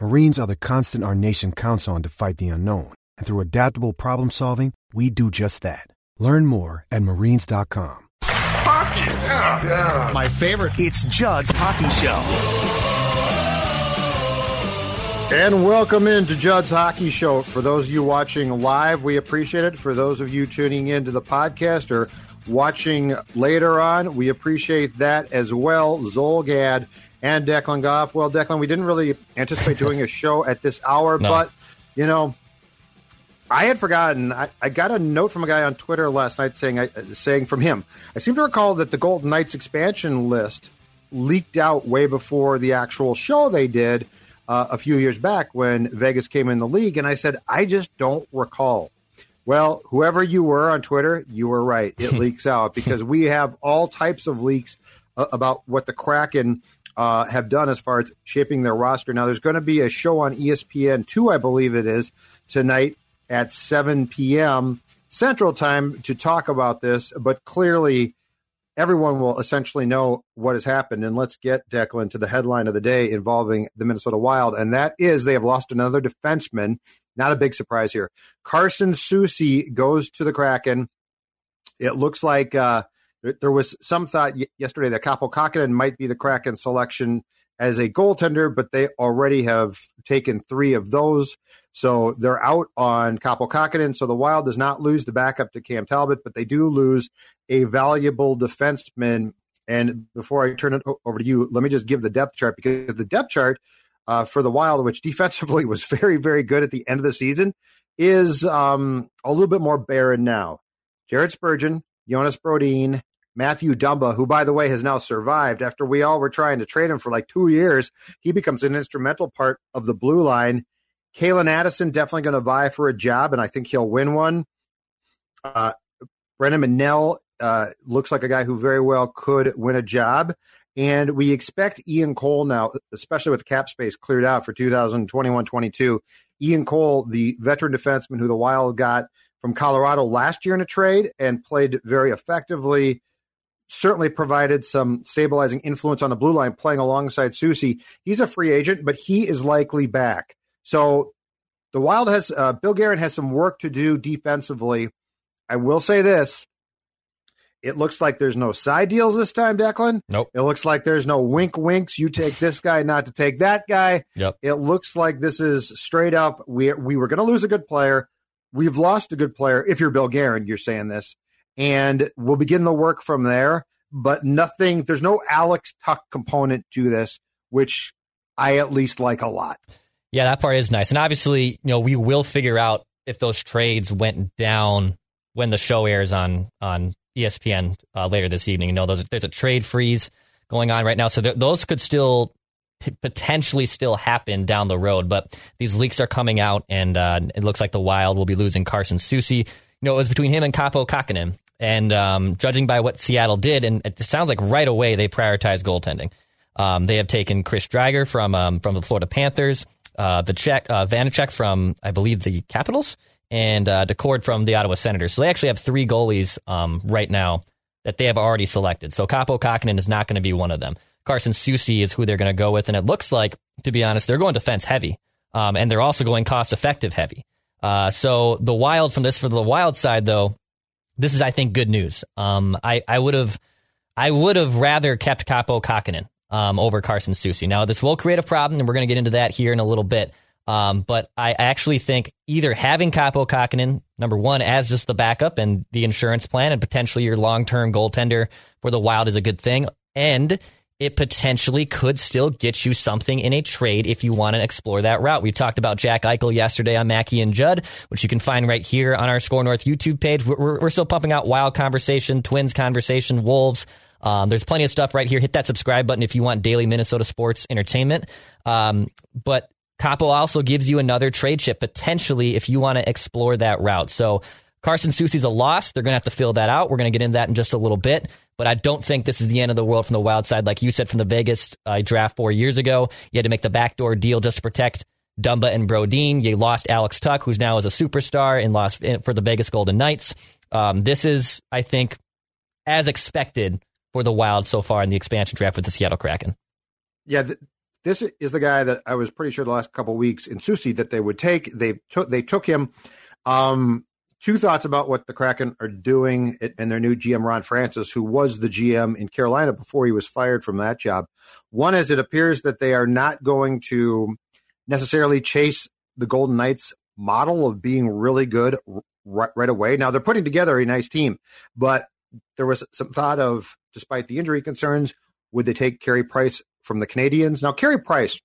Marines are the constant our nation counts on to fight the unknown. And through adaptable problem solving, we do just that. Learn more at marines.com. Hockey, yeah, yeah. My favorite. It's Judd's Hockey Show. And welcome into Judd's Hockey Show. For those of you watching live, we appreciate it. For those of you tuning into the podcast or watching later on, we appreciate that as well. Zulgad and Declan Goff. Well, Declan, we didn't really anticipate doing a show at this hour, No. but, you know, I had forgotten. I, I got a note from a guy on Twitter last night saying, I, saying from him, I seem to recall that the Golden Knights expansion list leaked out way before the actual show they did uh, a few years back when Vegas came in the league. And I said, I just don't recall. Well, whoever you were on Twitter, you were right. It leaks out because we have all types of leaks uh, about what the Kraken uh, have done as far as shaping their roster. Now, there's going to be a show on ESPN two, I believe it is, tonight at 7 p.m. Central Time to talk about this. But clearly, everyone will essentially know what has happened. And let's get Declan to the headline of the day involving the Minnesota Wild, and that is they have lost another defenseman. Not a big surprise here. Carson Soucy goes to the Kraken. It looks like uh, there- was some thought yesterday that Kaapo Kähkönen might be the Kraken selection as a goaltender, but they already have taken three of those. So they're out on Kaapo Kähkönen. So the Wild does not lose the backup to Cam Talbot, but they do lose a valuable defenseman. And before I turn it over to you, let me just give the depth chart because the depth chart uh, for the Wild, which defensively was very, very good at the end of the season, is um, a little bit more barren now. Jared Spurgeon, Jonas Brodin, Matthew Dumba, who, by the way, has now survived after we all were trying to trade him for like two years. He becomes an instrumental part of the blue line. Calen Addison definitely going to vie for a job, and I think he'll win one. Uh, Brennan Menell uh, looks like a guy who very well could win a job. And we expect Ian Cole now, especially with cap space cleared out for 2021 22. Ian Cole, the veteran defenseman who the Wild got from Colorado last year in a trade and played very effectively, certainly provided some stabilizing influence on the blue line playing alongside Soucy. He's a free agent, but he is likely back. So the Wild has, uh, Bill Guerin has some work to do defensively. I will say this. It looks like there's no side deals this time, Declan. Nope. It looks like there's no wink winks. You take this guy, not to take that guy. Yep. It looks like this is straight up. We we were going to lose a good player. We've lost a good player. If you're Bill Guerin, you're saying this, and we'll begin the work from there. But nothing. There's no Alex Tuch component to this, which I at least like a lot. Yeah, that part is nice. And obviously, you know, we will figure out if those trades went down when the show airs on on ESPN uh, later this evening. You know, there's, there's a trade freeze going on right now, so th- those could still p- potentially still happen down the road. But these leaks are coming out, and uh, it looks like the Wild will be losing Carson Soucy. You know, it was between him and Kaapo Kähkönen. And um, judging by what Seattle did, and it sounds like right away they prioritized goaltending. Um, they have taken Chris Driedger from um, from the Florida Panthers, uh, the Czech uh, Vanecek from I believe the Capitals, and uh, Daccord from the Ottawa Senators. So they actually have three goalies um, right now that they have already selected. So Kaapo Kähkönen is not going to be one of them. Carson Soucy is who they're going to go with, and it looks like, to be honest, they're going defense heavy, um, and they're also going cost effective heavy. Uh, so the Wild from this for the Wild side though, this is I think good news. Um, I I would have I would have rather kept Kaapo Kähkönen um, over Carson Soucy. Now, this will create a problem, and we're going to get into that here in a little bit. Um, but I actually think either having Kaapo Kähkönen, number one, as just the backup and the insurance plan and potentially your long term goaltender for the Wild is a good thing. And it potentially could still get you something in a trade if you want to explore that route. We talked about Jack Eichel yesterday on Mackey and Judd, which you can find right here on our Score North YouTube page. We're, we're still pumping out Wild conversation, Twins conversation, Wolves. Um, there's plenty of stuff right here. Hit that subscribe button if you want daily Minnesota sports entertainment. Um, but Kaapo also gives you another trade chip potentially if you want to explore that route. So Carson Soucy's a loss. They're going to have to fill that out. We're going to get into that in just a little bit. But I don't think this is the end of the world from the wild side. Like you said from the Vegas uh, draft four years ago, you had to make the backdoor deal just to protect Dumba and Brodin. You lost Alex Tuch, who's now is a superstar and lost for the Vegas Golden Knights. Um, this is, I think, as expected for the Wild so far in the expansion draft with the Seattle Kraken. Yeah, th- this is the guy that I was pretty sure the last couple weeks in Soucy that they would take. They took they took him. Um, two thoughts about what the Kraken are doing and their new GM Ron Francis, who was the GM in Carolina before he was fired from that job. One is it appears that they are not going to necessarily chase the Golden Knights model of being really good right, right away. Now they're putting together a nice team, but there was some thought of, despite the injury concerns, would they take Carey Price from the Canadiens? Now Carey Price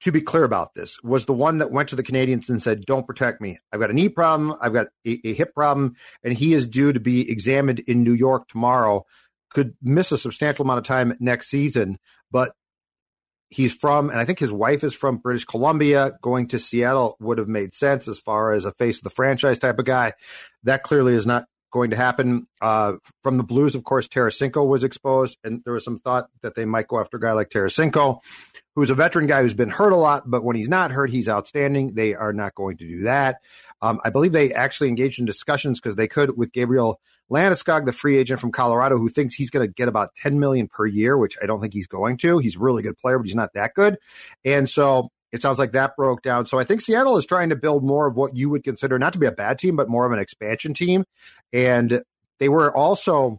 to be clear about this, was the one that went to the Canadiens and said, Don't protect me. I've got a knee problem. I've got a, a, hip problem. And he is due to be examined in New York tomorrow. Could miss a substantial amount of time next season. But he's from, and I think his wife is from British Columbia. Going to Seattle would have made sense as far as a face of the franchise type of guy. That clearly is not going to happen. Uh, from the Blues, of course, Tarasenko was exposed, and there was some thought that they might go after a guy like Tarasenko who's a veteran guy who's been hurt a lot, but when he's not hurt, he's outstanding. They are not going to do that. Um, I believe they actually engaged in discussions because they could with Gabriel Landeskog, the free agent from Colorado, who thinks he's going to get about 10 million per year, which I don't think he's going to. He's a really good player, but he's not that good. And so it sounds like that broke down. So I think Seattle is trying to build more of what you would consider not to be a bad team, but more of an expansion team. And they were also,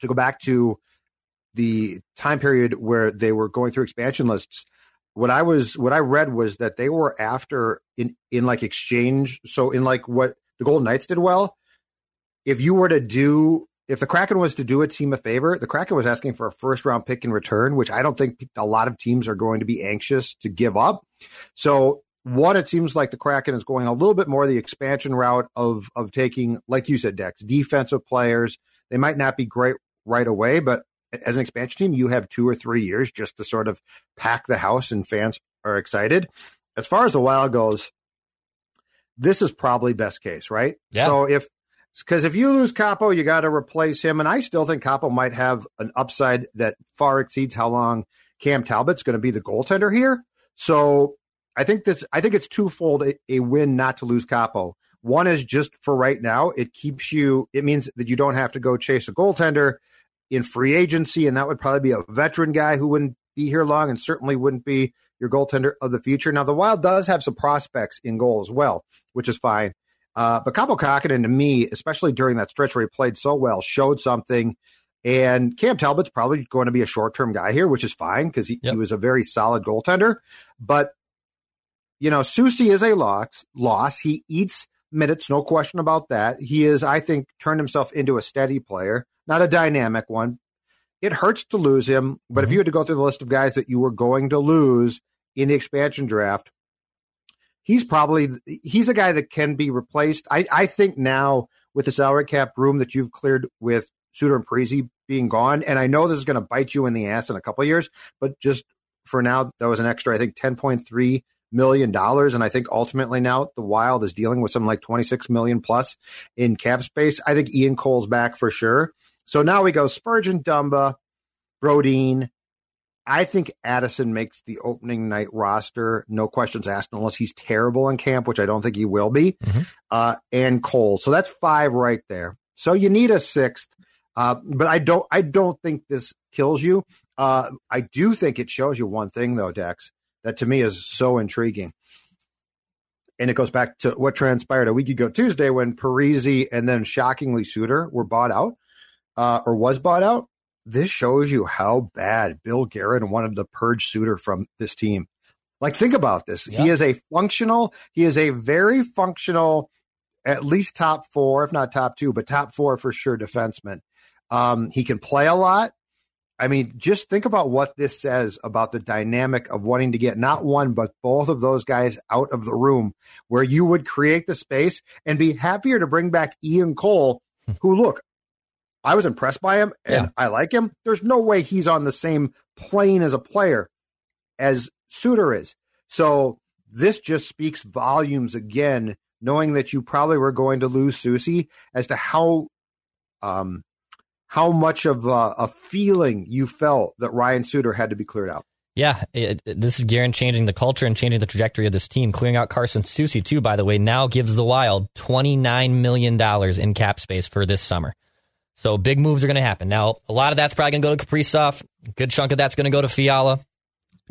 to go back to the time period where they were going through expansion lists, what I was what I read was that they were after in in like exchange. So in like what the Golden Knights did well, if you were to do if the Kraken was to do a team a favor, the Kraken was asking for a first round pick in return, which I don't think a lot of teams are going to be anxious to give up. So one, it seems like the Kraken is going a little bit more the expansion route of of taking, like you said, Dex, defensive players. They might not be great right away, but as an expansion team, you have two or three years just to sort of pack the house and fans are excited. As far as the Wild goes, this is probably best case, right? Yeah. So if because if you lose Kaapo, you got to replace him, and I still think Kaapo might have an upside that far exceeds how long Cam Talbot's going to be the goaltender here. So I think this, I think it's twofold: a, a win not to lose Kaapo. One is just for right now; it keeps you. It means that you don't have to go chase a goaltender in free agency, and that would probably be a veteran guy who wouldn't be here long and certainly wouldn't be your goaltender of the future. Now, the Wild does have some prospects in goal as well, which is fine. Uh, but Kaapo Kähkönen, to me, especially during that stretch where he played so well, showed something. And Cam Talbot's probably going to be a short term guy here, which is fine because he, yep. he was a very solid goaltender. But, you know, Soucy is a loss. loss. He eats minutes, no question about that. He is, I think, turned himself into a steady player not a dynamic one. It hurts to lose him, but mm-hmm. if you had to go through the list of guys that you were going to lose in the expansion draft, he's probably he's a guy that can be replaced. I, I think now with the salary cap room that you've cleared with Suter and Parise being gone, and I know this is going to bite you in the ass in a couple years, but just for now, that was an extra, I think, ten point three million dollars, and I think ultimately now the Wild is dealing with something like twenty six million plus in cap space. I think Ian Cole's back for sure. So now we go Spurgeon, Dumba, Brodin. I think Addison makes the opening night roster, no questions asked, unless he's terrible in camp, which I don't think he will be, mm-hmm. uh, and Cole. So that's five right there. So you need a sixth, uh, but I don't. I don't think this kills you. Uh, I do think it shows you one thing, though, Dex, that to me is so intriguing. And it goes back to what transpired a week ago Tuesday when Parise and then shockingly Suter were bought out uh, or was bought out, this shows you how bad Bill Guerin wanted to purge Suter from this team. Like, think about this. He is a functional, he is a very functional, at least top four, if not top two, but top four for sure defenseman. Um, he can play a lot. I mean, just think about what this says about the dynamic of wanting to get not one, but both of those guys out of the room where you would create the space and be happier to bring back Ian Cole, hmm. who, look, I was impressed by him and yeah. I like him. There's no way he's on the same plane as a player as Suter is. So this just speaks volumes again, knowing that you probably were going to lose Soucy as to how um, how much of a, a, feeling you felt that Ryan Suter had to be cleared out. Yeah, it, it, this is Guerin changing the culture and changing the trajectory of this team. Clearing out Carson Soucy, too, by the way, now gives the Wild $29 million in cap space for this summer. So big moves are going to happen. Now, a lot of that's probably going to go to Kaprizov. A good chunk of that's going to go to Fiala.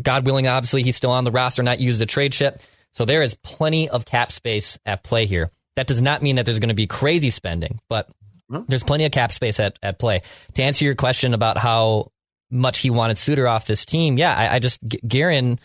God willing, obviously, he's still on the roster, not used a trade ship. So there is plenty of cap space at play here. That does not mean that there's going to be crazy spending, but there's plenty of cap space at, at play. To answer your question about how much he wanted Suter off this team, yeah, I, I just, Guerin,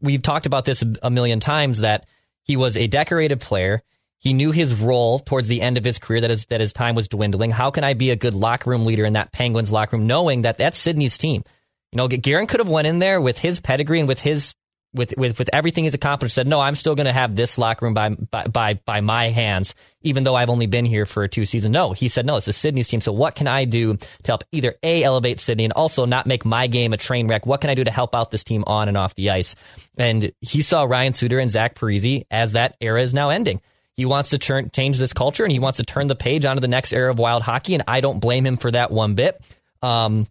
we've talked about this a million times that he was a decorated player. He knew his role towards the end of his career that his, that his time was dwindling. How can I be a good locker room leader in that Penguins locker room, knowing that that's Sidney's team? You know, Guerin could have went in there with his pedigree and with his with with with everything he's accomplished, said, no, I'm still going to have this locker room by, by by by my hands, even though I've only been here for two seasons. No, he said, no, it's the Sidney's team. So what can I do to help either a elevate Sidney and also not make my game a train wreck? What can I do to help out this team on and off the ice? And he saw Ryan Suter and Zach Parise as that era is now ending. He wants to turn change this culture and he wants to turn the page onto the next era of wild hockey, and I don't blame him for that one bit. Um,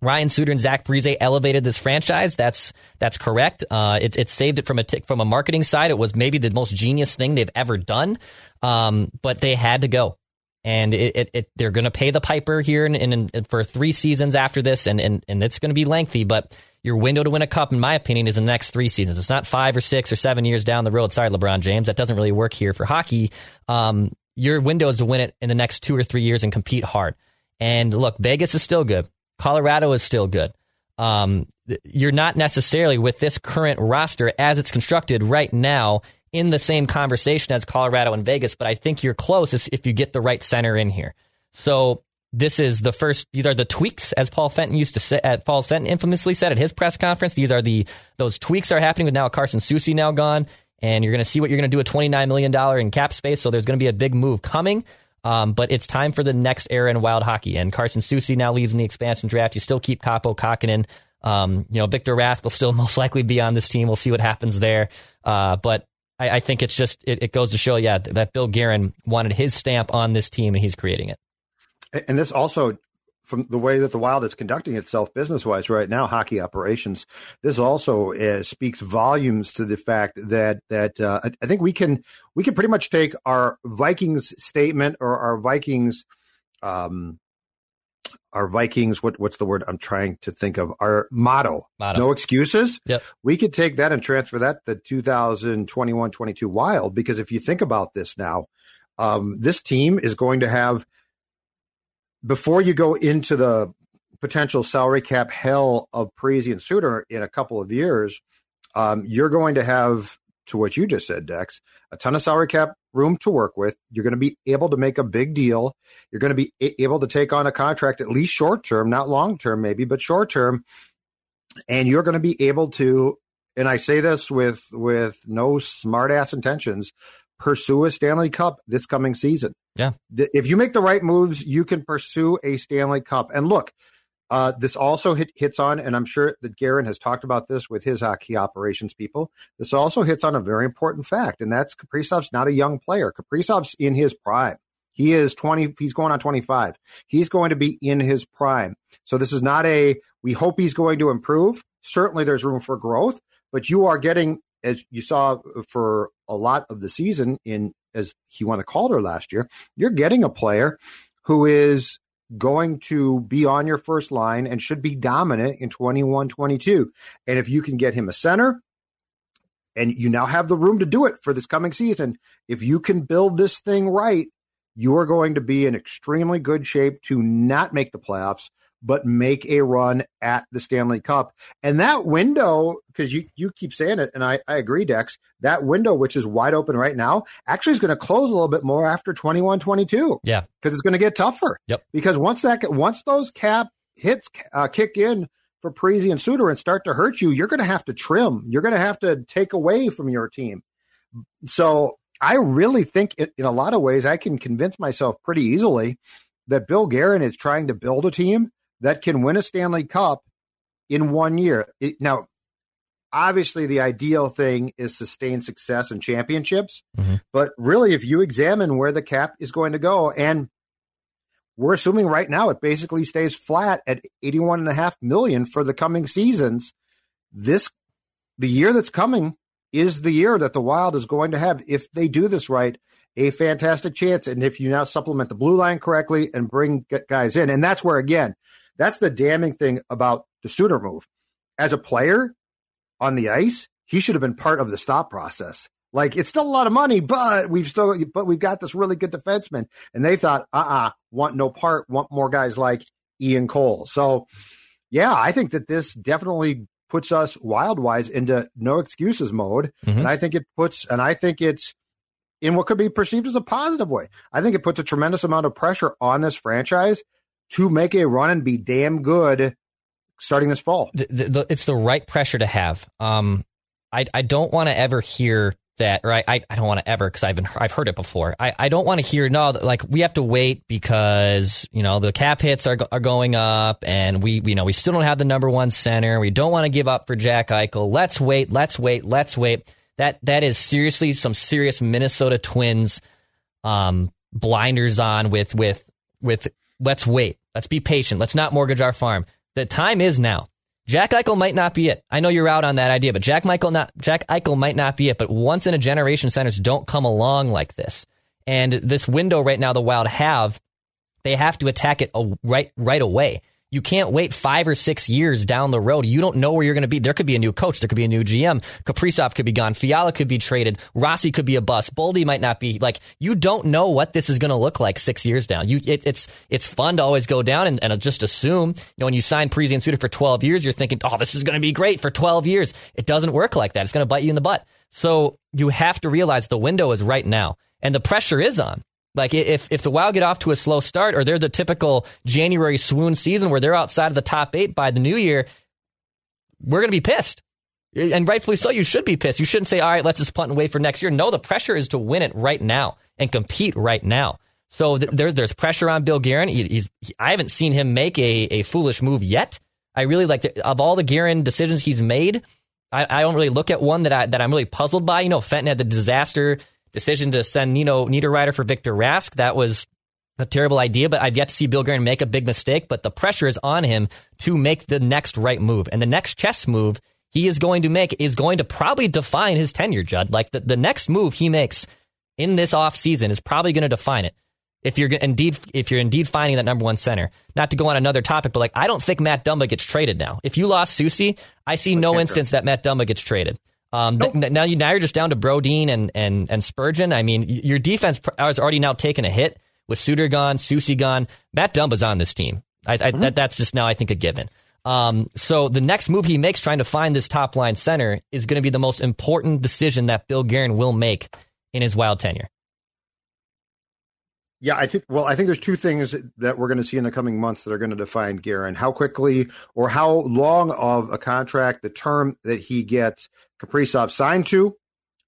Ryan Suter and Zach Parise elevated this franchise. That's that's correct. Uh, it, it saved it from a from a marketing side. It was maybe the most genius thing they've ever done. Um, but they had to go, and it, it, it they're going to pay the piper here in, for three seasons after this, and and, and it's going to be lengthy. But your window to win a cup, in my opinion, is in the next three seasons. It's not five or six or seven years down the road. Sorry, LeBron James, that doesn't really work here for hockey. Um, your window is to win it in the next two or three years and compete hard. And look, Vegas is still good. Colorado is still good. Um, you're not necessarily with this current roster as it's constructed right now in the same conversation as Colorado and Vegas, but I think you're close if you get the right center in here. So this is the first. These are the tweaks, as Paul Fenton used to say. At Paul Fenton infamously said at his press conference. These are the those tweaks are happening with now Carson Soucy now gone, and you're going to see what you're going to do with 29 million dollar in cap space. So there's going to be a big move coming. Um, but it's time for the next era in wild hockey. And Carson Soucy now leaves in the expansion draft. You still keep Kaapo Kahkonen. Um, you know, Victor Rask will still most likely be on this team. We'll see what happens there. Uh, but I, I, think it's just, it, it, goes to show, yeah, that Bill Guerin wanted his stamp on this team and he's creating it. And this also from the way that the Wild is conducting itself business wise right now, hockey operations. This also uh, speaks volumes to the fact that that uh, I, I, think we can we can pretty much take our Vikings statement or our Vikings. Um, our Vikings, what what's the word I'm trying to think of? Our motto, motto. no excuses. Yep. We could take that and transfer that to 2021-22 Wild because if you think about this now, um, this team is going to have before you go into the potential salary cap hell of Parise and Suter in a couple of years, um, you're going to have, to what you just said, Dex, a ton of salary cap room to work with. You're going to be able to make a big deal. You're going to be able to take on a contract, at least short term, not long term, maybe, but short term. And you're going to be able to, and I say this with with no smartass intentions, pursue a Stanley Cup this coming season. Yeah. If you make the right moves, you can pursue a Stanley Cup. And look, uh, this also hit, hits on, and I'm sure that Guerin has talked about this with his hockey operations people. This also hits on a very important fact, and that's Kaprizov's not a young player. Kaprizov's in his prime. He is 20, he's going on 25. He's going to be in his prime. So this is not a, we hope he's going to improve. Certainly there's room for growth, but you are getting, as you saw for a lot of the season in as he won the Calder last year, you're getting a player who is going to be on your first line and should be dominant in 21 22. And if you can get him a center, and you now have the room to do it for this coming season, if you can build this thing right, you are going to be in extremely good shape to not make the playoffs, but make a run at the Stanley Cup. And that window, because you, you keep saying it, and I, I agree, Dex, that window, which is wide open right now, actually is going to close a little bit more after 21 22. Yeah. Because it's going to get tougher. Yep. Because once that, once those cap hits uh, kick in for Parise and Suter and start to hurt you, you're going to have to trim. You're going to have to take away from your team. So I really think, in, in a lot of ways, I can convince myself pretty easily that Bill Guerin is trying to build a team that can win a Stanley Cup in one year. It, now, obviously, the ideal thing is sustained success and championships. Mm-hmm. But really, if you examine where the cap is going to go, and we're assuming right now it basically stays flat at 81 and a half million for the coming seasons. This the year that's coming is the year that the Wild is going to have, if they do this right, a fantastic chance. And if you now supplement the blue line correctly and bring guys in, and that's where again that's the damning thing about the Suter move. As a player on the ice, he should have been part of the stop process. Like it's still a lot of money, but we've still but we've got this really good defenseman. And they thought, uh uh-uh, uh want no part, want more guys like Ian Cole. So yeah, I think that this definitely puts us wild wise into no excuses mode. Mm-hmm. And I think it puts and I think it's in what could be perceived as a positive way. I think it puts a tremendous amount of pressure on this franchise to make a run and be damn good starting this fall. The, the, the, it's the right pressure to have. Um, I, I don't want to ever hear that, or I, I don't want to ever because I've been I've heard it before. I, I don't want to hear no, like we have to wait because you know the cap hits are are going up, and we you know we still don't have the number one center. We don't want to give up for Jack Eichel. Let's wait. Let's wait. Let's wait. That that is seriously some serious Minnesota Twins um, blinders on with with with let's wait. Let's be patient. Let's not mortgage our farm. The time is now. Jack Eichel might not be it. I know you're out on that idea, but Jack Michael not Jack Eichel might not be it. But once in a generation centers don't come along like this. And this window right now the Wild have, they have to attack it right right away. You can't wait five or six years down the road. You don't know where you're going to be. There could be a new coach. There could be a new GM. Kaprizov could be gone. Fiala could be traded. Rossi could be a bust. Boldy might not be. Like you don't know what this is going to look like six years down. You it, it's it's fun to always go down and, and just assume. You know, when you sign Parise and Suter for 12 years, you're thinking, oh, this is going to be great for 12 years. It doesn't work like that. It's going to bite you in the butt. So you have to realize the window is right now, and the pressure is on. Like if if the Wild get off to a slow start, or they're the typical January swoon season where they're outside of the top eight by the new year, we're going to be pissed. And rightfully so, you should be pissed. You shouldn't say, all right, let's just punt and wait for next year. No, the pressure is to win it right now and compete right now. So th- there's there's pressure on Bill Guerin. He, he's he, I haven't seen him make a, a foolish move yet. I really like the, of all the Guerin decisions he's made. I, I don't really look at one that I that I'm really puzzled by. You know, Fenton had the disaster decision to send Nino Niederreiter for Victor Rask. That was a terrible idea, but I've yet to see Bill Guerin make a big mistake. But the pressure is on him to make the next right move. And the next chess move he is going to make is going to probably define his tenure, Judd. Like the, the next move he makes in this offseason is probably going to define it. If you're indeed if you're indeed finding that number one center, not to go on another topic, but like I don't think Matt Dumba gets traded now. If you lost Soucy, I see no instance that Matt Dumba gets traded. Um, nope. th- now you now you're just down to Brodin and and and Spurgeon. I mean, your defense has already now taken a hit with Suter gone, Soucy gone. Matt Dumba's on this team. I, I, mm-hmm. that, that's just now I think a given. Um, so the next move he makes, trying to find this top line center, is going to be the most important decision that Bill Guerin will make in his wild tenure. Yeah, I think. Well, I think there's two things that we're going to see in the coming months that are going to define Guerin: how quickly or how long of a contract, the term that he gets Kaprizov signed to,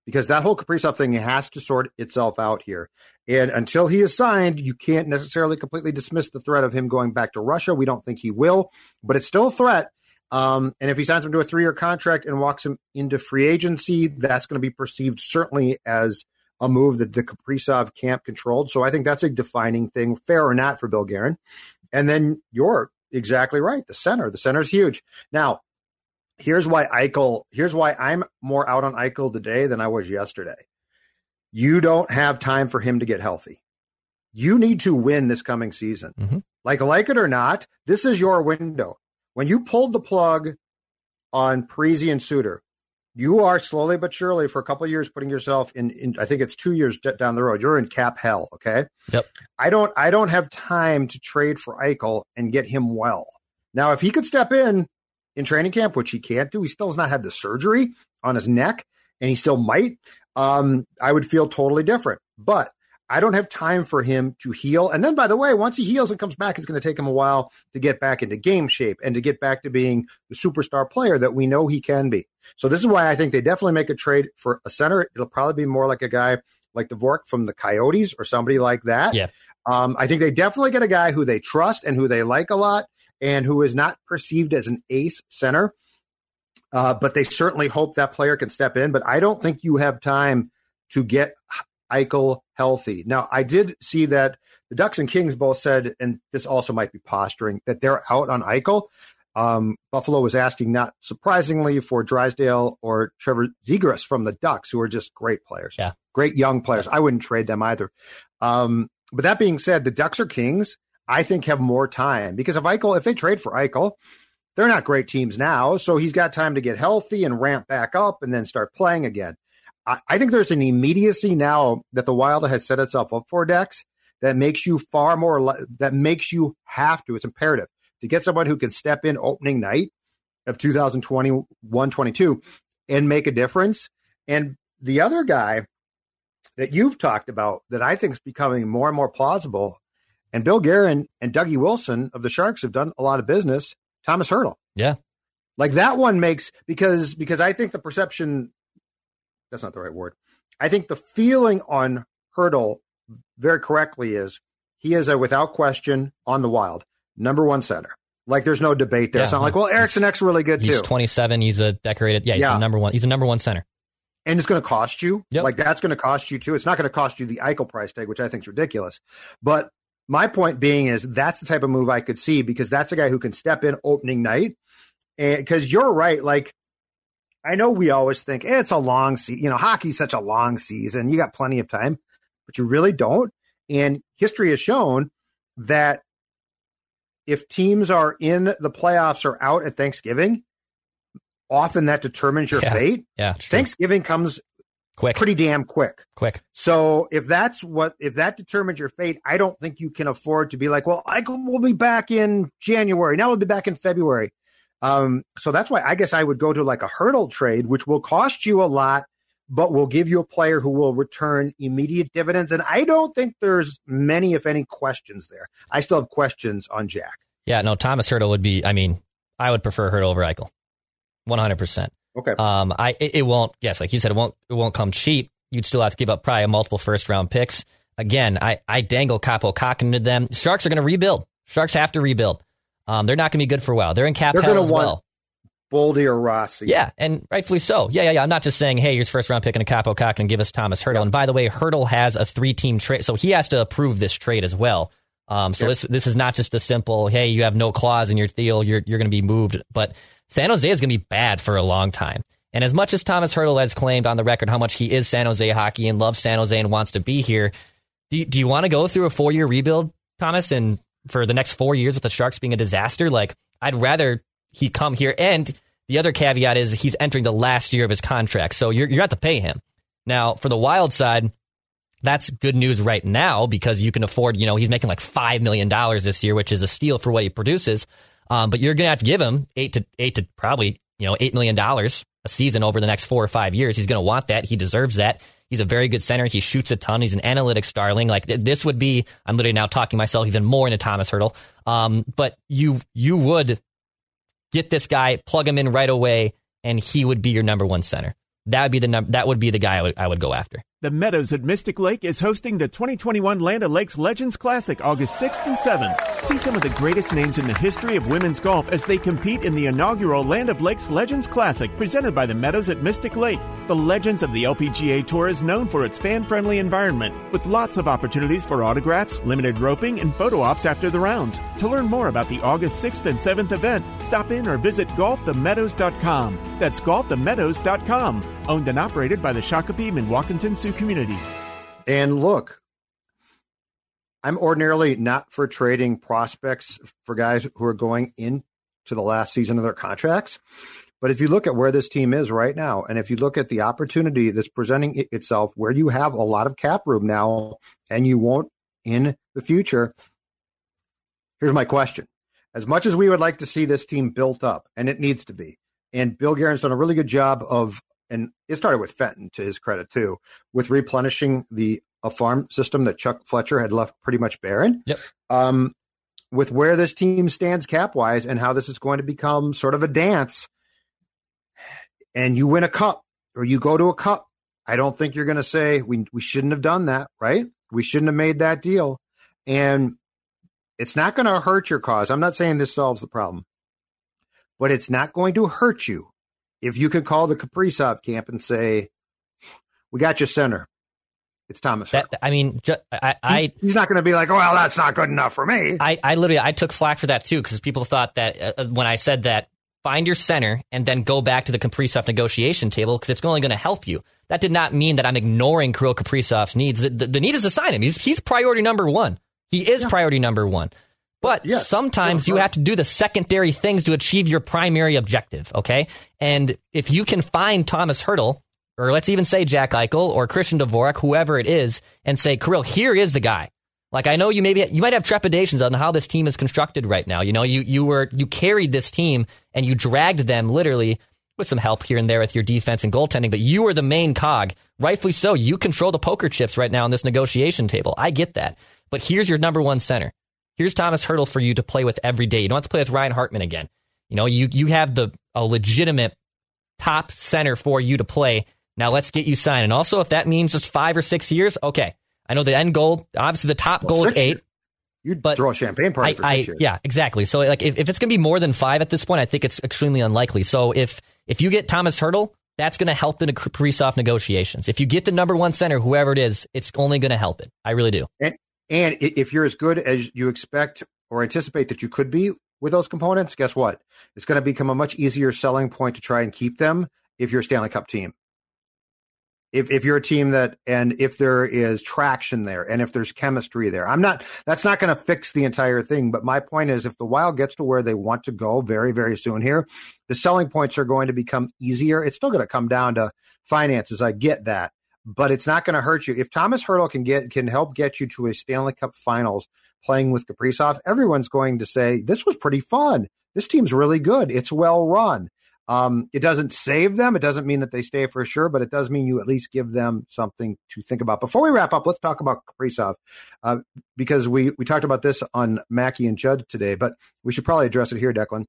because that whole Kaprizov thing has to sort itself out here. And until he is signed, you can't necessarily completely dismiss the threat of him going back to Russia. We don't think he will, but it's still a threat. Um, and if he signs him to a three-year contract and walks him into free agency, that's going to be perceived certainly as a move that the Kaprizov camp controlled. So I think that's a defining thing, fair or not, for Bill Guerin. And then you're exactly right. The center, the center is huge. Now, here's why Eichel, here's why I'm more out on Eichel today than I was yesterday. You don't have time for him to get healthy. You need to win this coming season. Mm-hmm. Like, like it or not, this is your window. When you pulled the plug on Parise and Suter, you are slowly but surely for a couple years putting yourself in, in, i think it's two years down the road you're in cap hell okay yep i don't i don't have time to trade for eichel and get him well Now, if he could step in in training camp, which he can't do, he still has not had the surgery on his neck, and he still might. Um, I would feel totally different. But I don't have time for him to heal. And then, by the way, once he heals and comes back, it's going to take him a while to get back into game shape and to get back to being the superstar player that we know he can be. So this is why I think they definitely make a trade for a center. It'll probably be more like a guy like Dvorak from the Coyotes or somebody like that. Yeah. Um, I think they definitely get a guy who they trust and who they like a lot and who is not perceived as an ace center. Uh, but they certainly hope that player can step in. But I don't think you have time to get Eichel healthy. Now, I did see that the Ducks and Kings both said, and this also might be posturing, that they're out on Eichel. Um, Buffalo was asking, not surprisingly, for Drysdale or Trevor Zegras from the Ducks, who are just great players. Yeah. Great young players. I wouldn't trade them either. Um, but that being said, the Ducks are Kings, I think, have more time because if Eichel, if they trade for Eichel, they're not great teams now. So he's got time to get healthy and ramp back up and then start playing again. I, think there's an immediacy now that the Wild has set itself up for Dex that makes you far more that makes you have to. It's imperative to get someone who can step in opening night of 2021 22 and make a difference. And the other guy that you've talked about that I think is becoming more and more plausible, and Bill Guerin and Dougie Wilson of the Sharks have done a lot of business. Thomas Hertl. Yeah. Like that one makes because because I think the perception that's not the right word. I think the feeling on Hertl very correctly is he is a without question on the wild number one center. Like there's no debate there. Yeah, it's not like, well, Eriksson Ek's really good too. he's 27. He's a decorated. Yeah, he's yeah. a number one. He's a number one center. And it's going to cost you. Yep. Like that's going to cost you too. It's not going to cost you the Eichel price tag, which I think is ridiculous. But my point being is that's the type of move I could see because that's a guy who can step in opening night. And because you're right, like I know we always think eh, it's a long season. You know, hockey's such a long season. You got plenty of time, but you really don't. And history has shown that if teams are in the playoffs or out at Thanksgiving, often that determines your yeah. fate. Yeah, Thanksgiving comes quick, pretty damn quick. Quick. So if that's what if that determines your fate, I don't think you can afford to be like, well, I will be back in January. Now we'll be back in February. Um, so that's why I guess I would go to like a Hertl trade, which will cost you a lot, but will give you a player who will return immediate dividends. And I don't think there's many, if any, questions there. I still have questions on Jack. Yeah, no, Thomas Hertl would be. I mean, I would prefer Hertl over Eichel, one hundred percent. Okay. Um, I it, it, won't. Yes, like you said, it won't. It won't come cheap. You'd still have to give up probably a multiple first round picks. Again, I I dangle Kaapo Kahkonen to them. Sharks are going to rebuild. Sharks have to rebuild. Um, they're not going to be good for a while. They're in cap they're hell as well. Boldy or Rossi. Yeah, and rightfully so. Yeah, yeah, yeah. I'm not just saying, hey, here's first round pick and a Kaapo Cock and give us Thomas Hertl. And by the way, Hertl has a three team trade, so he has to approve this trade as well. Um, so this this is not just a simple, hey, you have no clause in your deal, you're you're going to be moved. But San Jose is going to be bad for a long time. And as much as Thomas Hertl has claimed on the record how much he is San Jose hockey and loves San Jose and wants to be here, do you, do you want to go through a four year rebuild, Thomas, and for the next four years with the Sharks being a disaster? Like I'd rather he come here. And the other caveat is he's entering the last year of his contract, so you're you're have to pay him. Now, for the Wild side, that's good news right now because you can afford. You know, he's making like five million dollars this year, which is a steal for what he produces. Um, but you're going to have to give him eight to eight to probably you know eight million dollars a season over the next four or five years. He's going to want that. He deserves that. He's a very good center. He shoots a ton. He's an analytics darling. Like this would be. I'm literally now talking myself even more into Thomas Hertl. Um, but you you would get this guy, plug him in right away, and he would be your number one center. That would be the num- that would be the guy I would, I would go after. The Meadows at Mystic Lake is hosting the 2021 Land O'Lakes Legends Classic August 6th and 7th. See some of the greatest names in the history of women's golf as they compete in the inaugural Land O'Lakes Legends Classic presented by the Meadows at Mystic Lake. The Legends of the LPGA Tour is known for its fan-friendly environment with lots of opportunities for autographs, limited roping, and photo ops after the rounds. To learn more about the August 6th and 7th event, stop in or visit golfthemeadows.com. That's golfthemeadows.com. Owned and operated by the Shakopee Mdewakanton Community. And look, I'm ordinarily not for trading prospects for guys who are going into the last season of their contracts. But if you look at where this team is right now, and if you look at the opportunity that's presenting itself, where you have a lot of cap room now and you won't in the future, here's my question. as much as we would like to see this team built up, and it needs to be, and Bill Guerin's done a really good job of, and it started with Fenton to his credit too, with replenishing the a farm system that Chuck Fletcher had left pretty much barren. Yep. Um, with where this team stands cap wise and how this is going to become sort of a dance, and you win a cup or you go to a cup, I don't think you're going to say we we shouldn't have done that, right? We shouldn't have made that deal, and it's not going to hurt your cause. I'm not saying this solves the problem, but it's not going to hurt you if you can call the Kaprizov camp and say, "We got your center. It's Thomas." That, I mean, ju- I, I he's not going to be like, "Oh, well, that's not good enough for me." I, I literally I took flack for that too because people thought that uh, when I said that find your center and then go back to the Kaprizov negotiation table because it's only going to help you. That did not mean that I'm ignoring Kirill Kaprizov's needs. The, the, the, need is to sign him. He's he's priority number one. He is yeah. priority number one. But sometimes you have to do the secondary things to achieve your primary objective. Okay, and if you can find Thomas Hertl, or let's even say Jack Eichel or Christian Dvorak, whoever it is, and say, Kirill, here is the guy. Like I know you maybe you might have trepidations on how this team is constructed right now. You know, you you were you carried this team and you dragged them literally with some help here and there with your defense and goaltending, but you were the main cog. Rightfully so. You control the poker chips right now on this negotiation table. I get that. But here's your number one center. Here's Thomas Hertl for you to play with every day. You don't have to play with Ryan Hartman again. You know, you you have the a legitimate top center for you to play. Now let's get you signed. And also, if that means just five or six years, okay. I know the end goal, obviously the top well, goal is eight. You'd but throw a champagne party I, for I, Yeah, exactly. So like if, if it's going to be more than five at this point, I think it's extremely unlikely. So if if you get Thomas Hertl, that's going to help the Kaprizov negotiations. If you get the number one center, whoever it is, it's only going to help it. I really do. And and if you're as good as you expect or anticipate that you could be with those components, guess what? It's going to become a much easier selling point to try and keep them if you're a Stanley Cup team. If if you're a team that and if there is traction there and if there's chemistry there. I'm not that's not going to fix the entire thing but my point is if the wild gets to where they want to go very very soon here the selling points are going to become easier. It's still going to come down to finances. I get that but it's not going to hurt you if thomas Hertl can get can help get you to a stanley cup finals playing with kaprizov everyone's going to say this was pretty fun this team's really good it's well run um, it doesn't save them. It doesn't mean that they stay for sure, but it does mean you at least give them something to think about. Before we wrap up, let's talk about Kaprizov uh, because we we talked about this on Mackey and Judd today, but we should probably address it here, Declan.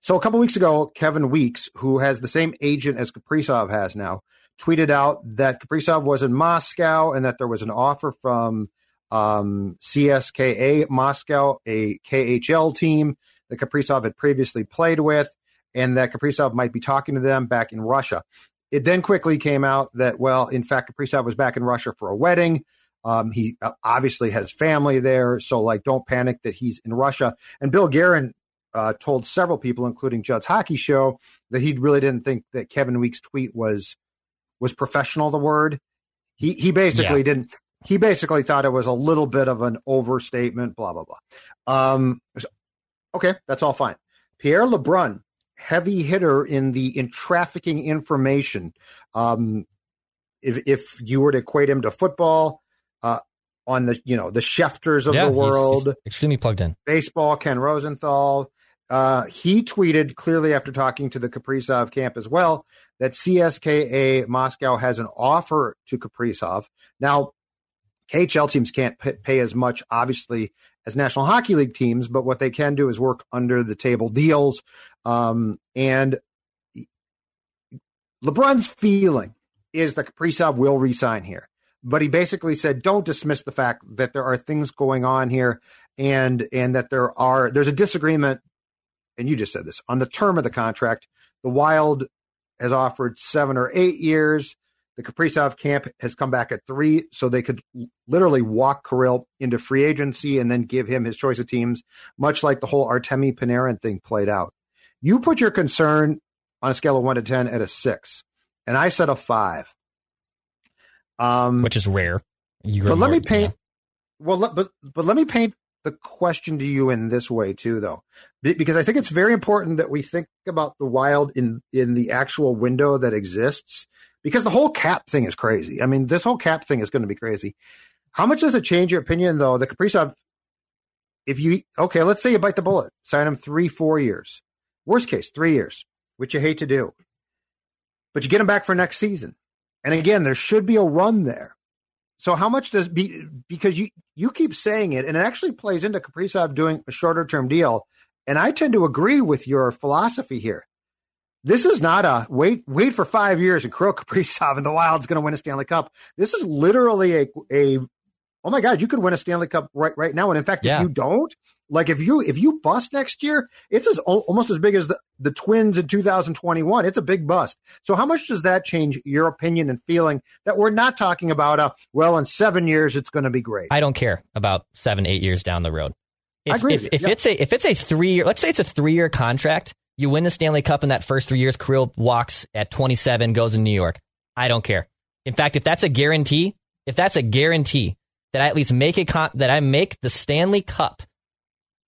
So a couple weeks ago, Kevin Weeks, who has the same agent as Kaprizov has now, tweeted out that Kaprizov was in Moscow and that there was an offer from um, CSKA Moscow, a KHL team that Kaprizov had previously played with and that Kaprizov might be talking to them back in Russia. It then quickly came out that, well, in fact, Kaprizov was back in Russia for a wedding. Um, he uh, obviously has family there, so like, don't panic that he's in Russia. And Bill Guerin uh, told several people, including Judd's Hockey Show, that he really didn't think that Kevin Weeks' tweet was was professional. The word he he basically yeah. didn't. He basically thought it was a little bit of an overstatement. Blah blah blah. Um, so, okay, that's all fine. Pierre LeBrun heavy hitter in the in trafficking information. Um, if if you were to equate him to football, uh, on the you know the Schefters of yeah, the world, he's, he's extremely plugged in. Baseball, Ken Rosenthal. Uh, he tweeted clearly after talking to the Kaprizov camp as well that CSKA Moscow has an offer to Kaprizov. Now, KHL teams can't pay as much, obviously, as National Hockey League teams, but what they can do is work under the table deals. Um, and LeBrun's feeling is that Kaprizov will resign here. But he basically said, don't dismiss the fact that there are things going on here and and that there are there's a disagreement, and you just said this, on the term of the contract. The Wild has offered seven or eight years. The Kaprizov camp has come back at three, so they could literally walk Kirill into free agency and then give him his choice of teams, much like the whole Artemi Panarin thing played out. You put your concern on a scale of one to 10 at a six, and I said a five. Um, Which is rare. You but let me paint. Yeah. Well, but but let me paint the question to you in this way too, though, because I think it's very important that we think about the wild in in the actual window that exists because the whole cap thing is crazy. I mean, this whole cap thing is going to be crazy. How much does it change your opinion, though? The Kaprizov if you okay, let's say you bite the bullet, sign him three, four years. Worst case, three years, which you hate to do. But you get him back for next season. And again, there should be a run there. So how much does be because you you keep saying it, and it actually plays into Kaprizov doing a shorter term deal. And I tend to agree with your philosophy here. This is not a wait wait for five years and Kirill Kaprizov and the Wild's going to win a Stanley Cup. This is literally a a oh my god, you could win a Stanley Cup right right now. And in fact, Yeah. if you don't, like if you if you bust next year, it's as almost as big as the, the Twins in 2021. It's a big bust. So how much does that change your opinion and feeling that we're not talking about a well in seven years it's going to be great? I don't care about seven, eight years down the road. If, I agree if, if Yeah. it's a if it's a three year, let's say it's a three year contract, you win the Stanley Cup in that first three years. Kirill walks at 27, goes in New York. I don't care. In fact, if that's a guarantee, if that's a guarantee that I at least make a con- that I make the Stanley Cup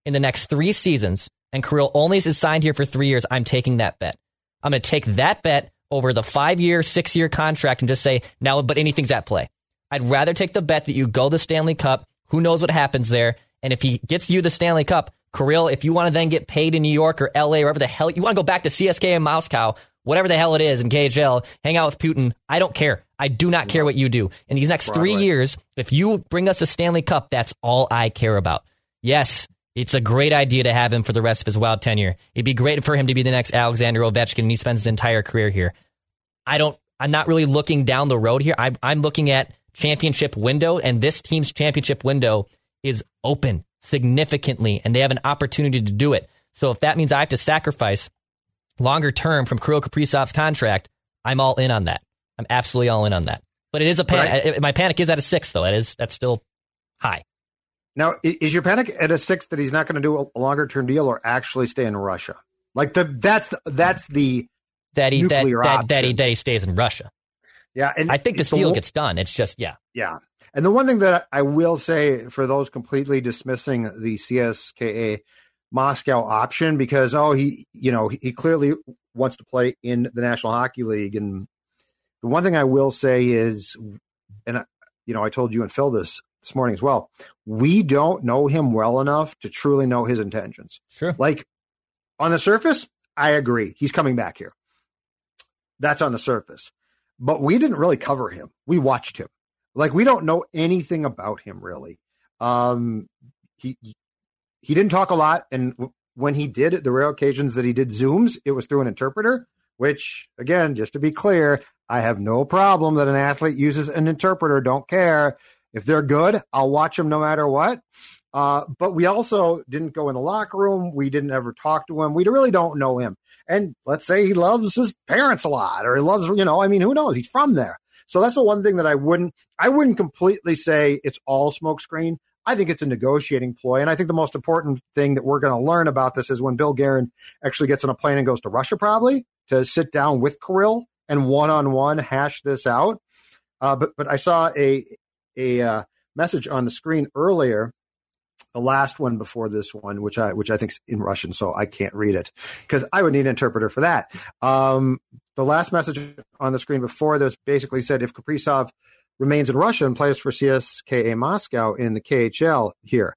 in the next three seasons, and Kirill only is signed here for three years, I'm taking that bet. I'm going to take that bet over the five year, six year contract and just say now, but anything's at play. I'd rather take the bet that you go the Stanley Cup. Who knows what happens there? And if he gets you the Stanley Cup, Kirill, if you want to then get paid in New York or LA, or wherever the hell you want to go back to CSK in Moscow, whatever the hell it is in KHL, hang out with Putin. I don't care. I do not care what you do. In these next three years, if you bring us a Stanley Cup, that's all I care about. Yes, it's a great idea to have him for the rest of his wild tenure. It'd be great for him to be the next Alexander Ovechkin, and he spends his entire career here. I don't. I'm not really looking down the road here. I'm, I'm looking at championship window, and this team's championship window is open significantly, and they have an opportunity to do it. So if that means I have to sacrifice longer term from Kirill Kaprizov's contract, I'm all in on that. I'm absolutely all in on that. But it is a panic. My panic is at a six, though. That is that's still high. Now, is your panic at a six that he's not going to do a longer term deal or actually stay in Russia? Like the that's the, that's the That he that, that, that he that he stays in Russia. yeah. And I think the deal gets done. It's just yeah. Yeah. And the one thing that I will say for those completely dismissing the CSKA Moscow option because oh he you know he clearly wants to play in the National Hockey League and the one thing I will say is and I- you know I told you and Phil this this morning as well we don't know him well enough to truly know his intentions Sure. like on the surface I agree he's coming back here that's on the surface but we didn't really cover him we watched him like we don't know anything about him really. Um, he he didn't talk a lot, and when he did, the rare occasions that he did zooms, it was through an interpreter. Which, again, just to be clear, I have no problem that an athlete uses an interpreter. Don't care if they're good. I'll watch them no matter what. Uh, but we also didn't go in the locker room. We didn't ever talk to him. We really don't know him. And let's say he loves his parents a lot, or he loves, you know, I mean, who knows? He's from there. So that's the one thing that I wouldn't, I wouldn't completely say it's all smokescreen. I think it's a negotiating ploy. And I think the most important thing that we're going to learn about this is when Bill Guerin actually gets on a plane and goes to Russia, probably to sit down with Kirill and one on one hash this out. Uh, but but I saw a a uh, message on the screen earlier, the last one before this one, which I which I think is in Russian, so I can't read it because I would need an interpreter for that. Um, the last message on the screen before this basically said if Kaprizov remains in Russia and plays for CSKA Moscow in the KHL here,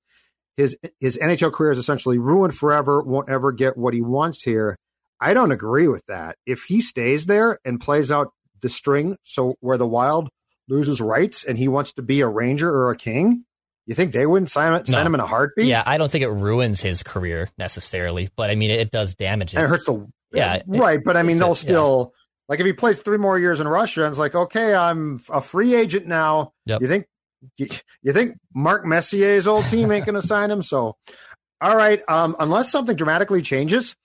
his his NHL career is essentially ruined forever. Won't ever get what he wants here. I don't agree with that. If he stays there and plays out the string, so where the Wild loses rights and he wants to be a Ranger or a King, you think they wouldn't sign, sign No. him in a heartbeat? Yeah, I don't think it ruins his career necessarily, but I mean, it, it does damage it. and it hurts the Yeah, it- right. But I mean, they'll yeah. still like if he plays three more years in Russia and it's like, okay, I'm a free agent now. Yep. You think you, you think Mark Messier's old team ain't going to sign him? So, all right, um, unless something dramatically changes.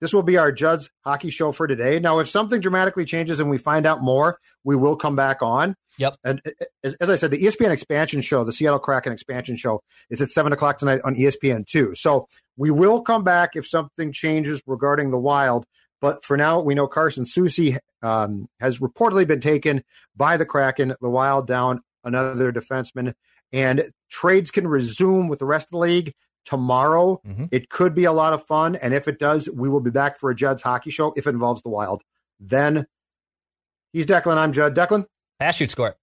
This will be our Judd's hockey show for today. Now, if something dramatically changes and we find out more, we will come back on. Yep. And uh, as, as I said, the ESPN expansion show, the Seattle Kraken expansion show, is at seven o'clock tonight on ESPN two. So we will come back if something changes regarding the Wild. But for now, we know Carson Soucy um, has reportedly been taken by the Kraken, the Wild down another defenseman, and trades can resume with the rest of the league tomorrow. Mhm. It could be a lot of fun, and if it does, we will be back for a Judd's hockey show if it involves the Wild. Then he's Declan. I'm Judd. Declan. Pass shoot score.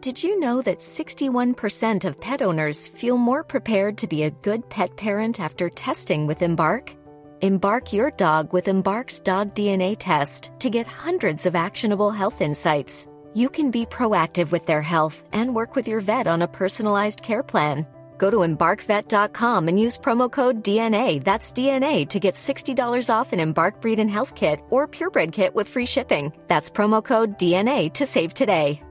Did you know that 61% of pet owners feel more prepared to be a good pet parent after testing with Embark? Embark your dog with Embark's dog DNA test to get hundreds of actionable health insights. You can be proactive with their health and work with your vet on a personalized care plan. Go to embarkvet.com and use promo code DNA, that's DNA, to get $60 off an Embark Breed and Health Kit or Purebred Kit with free shipping. That's promo code DNA to save today.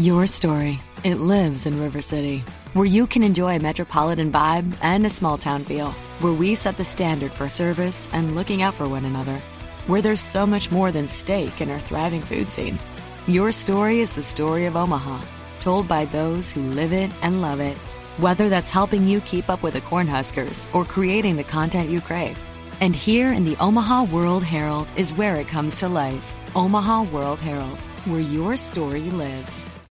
Your story. It lives in River City, where you can enjoy a metropolitan vibe and a small town feel, where we set the standard for service and looking out for one another, where there's so much more than steak in our thriving food scene. Your story is the story of Omaha, told by those who live it and love it. Whether that's helping you keep up with the Cornhuskers or creating the content you crave. And here in the Omaha World Herald is where it comes to life. Omaha World Herald, where your story lives.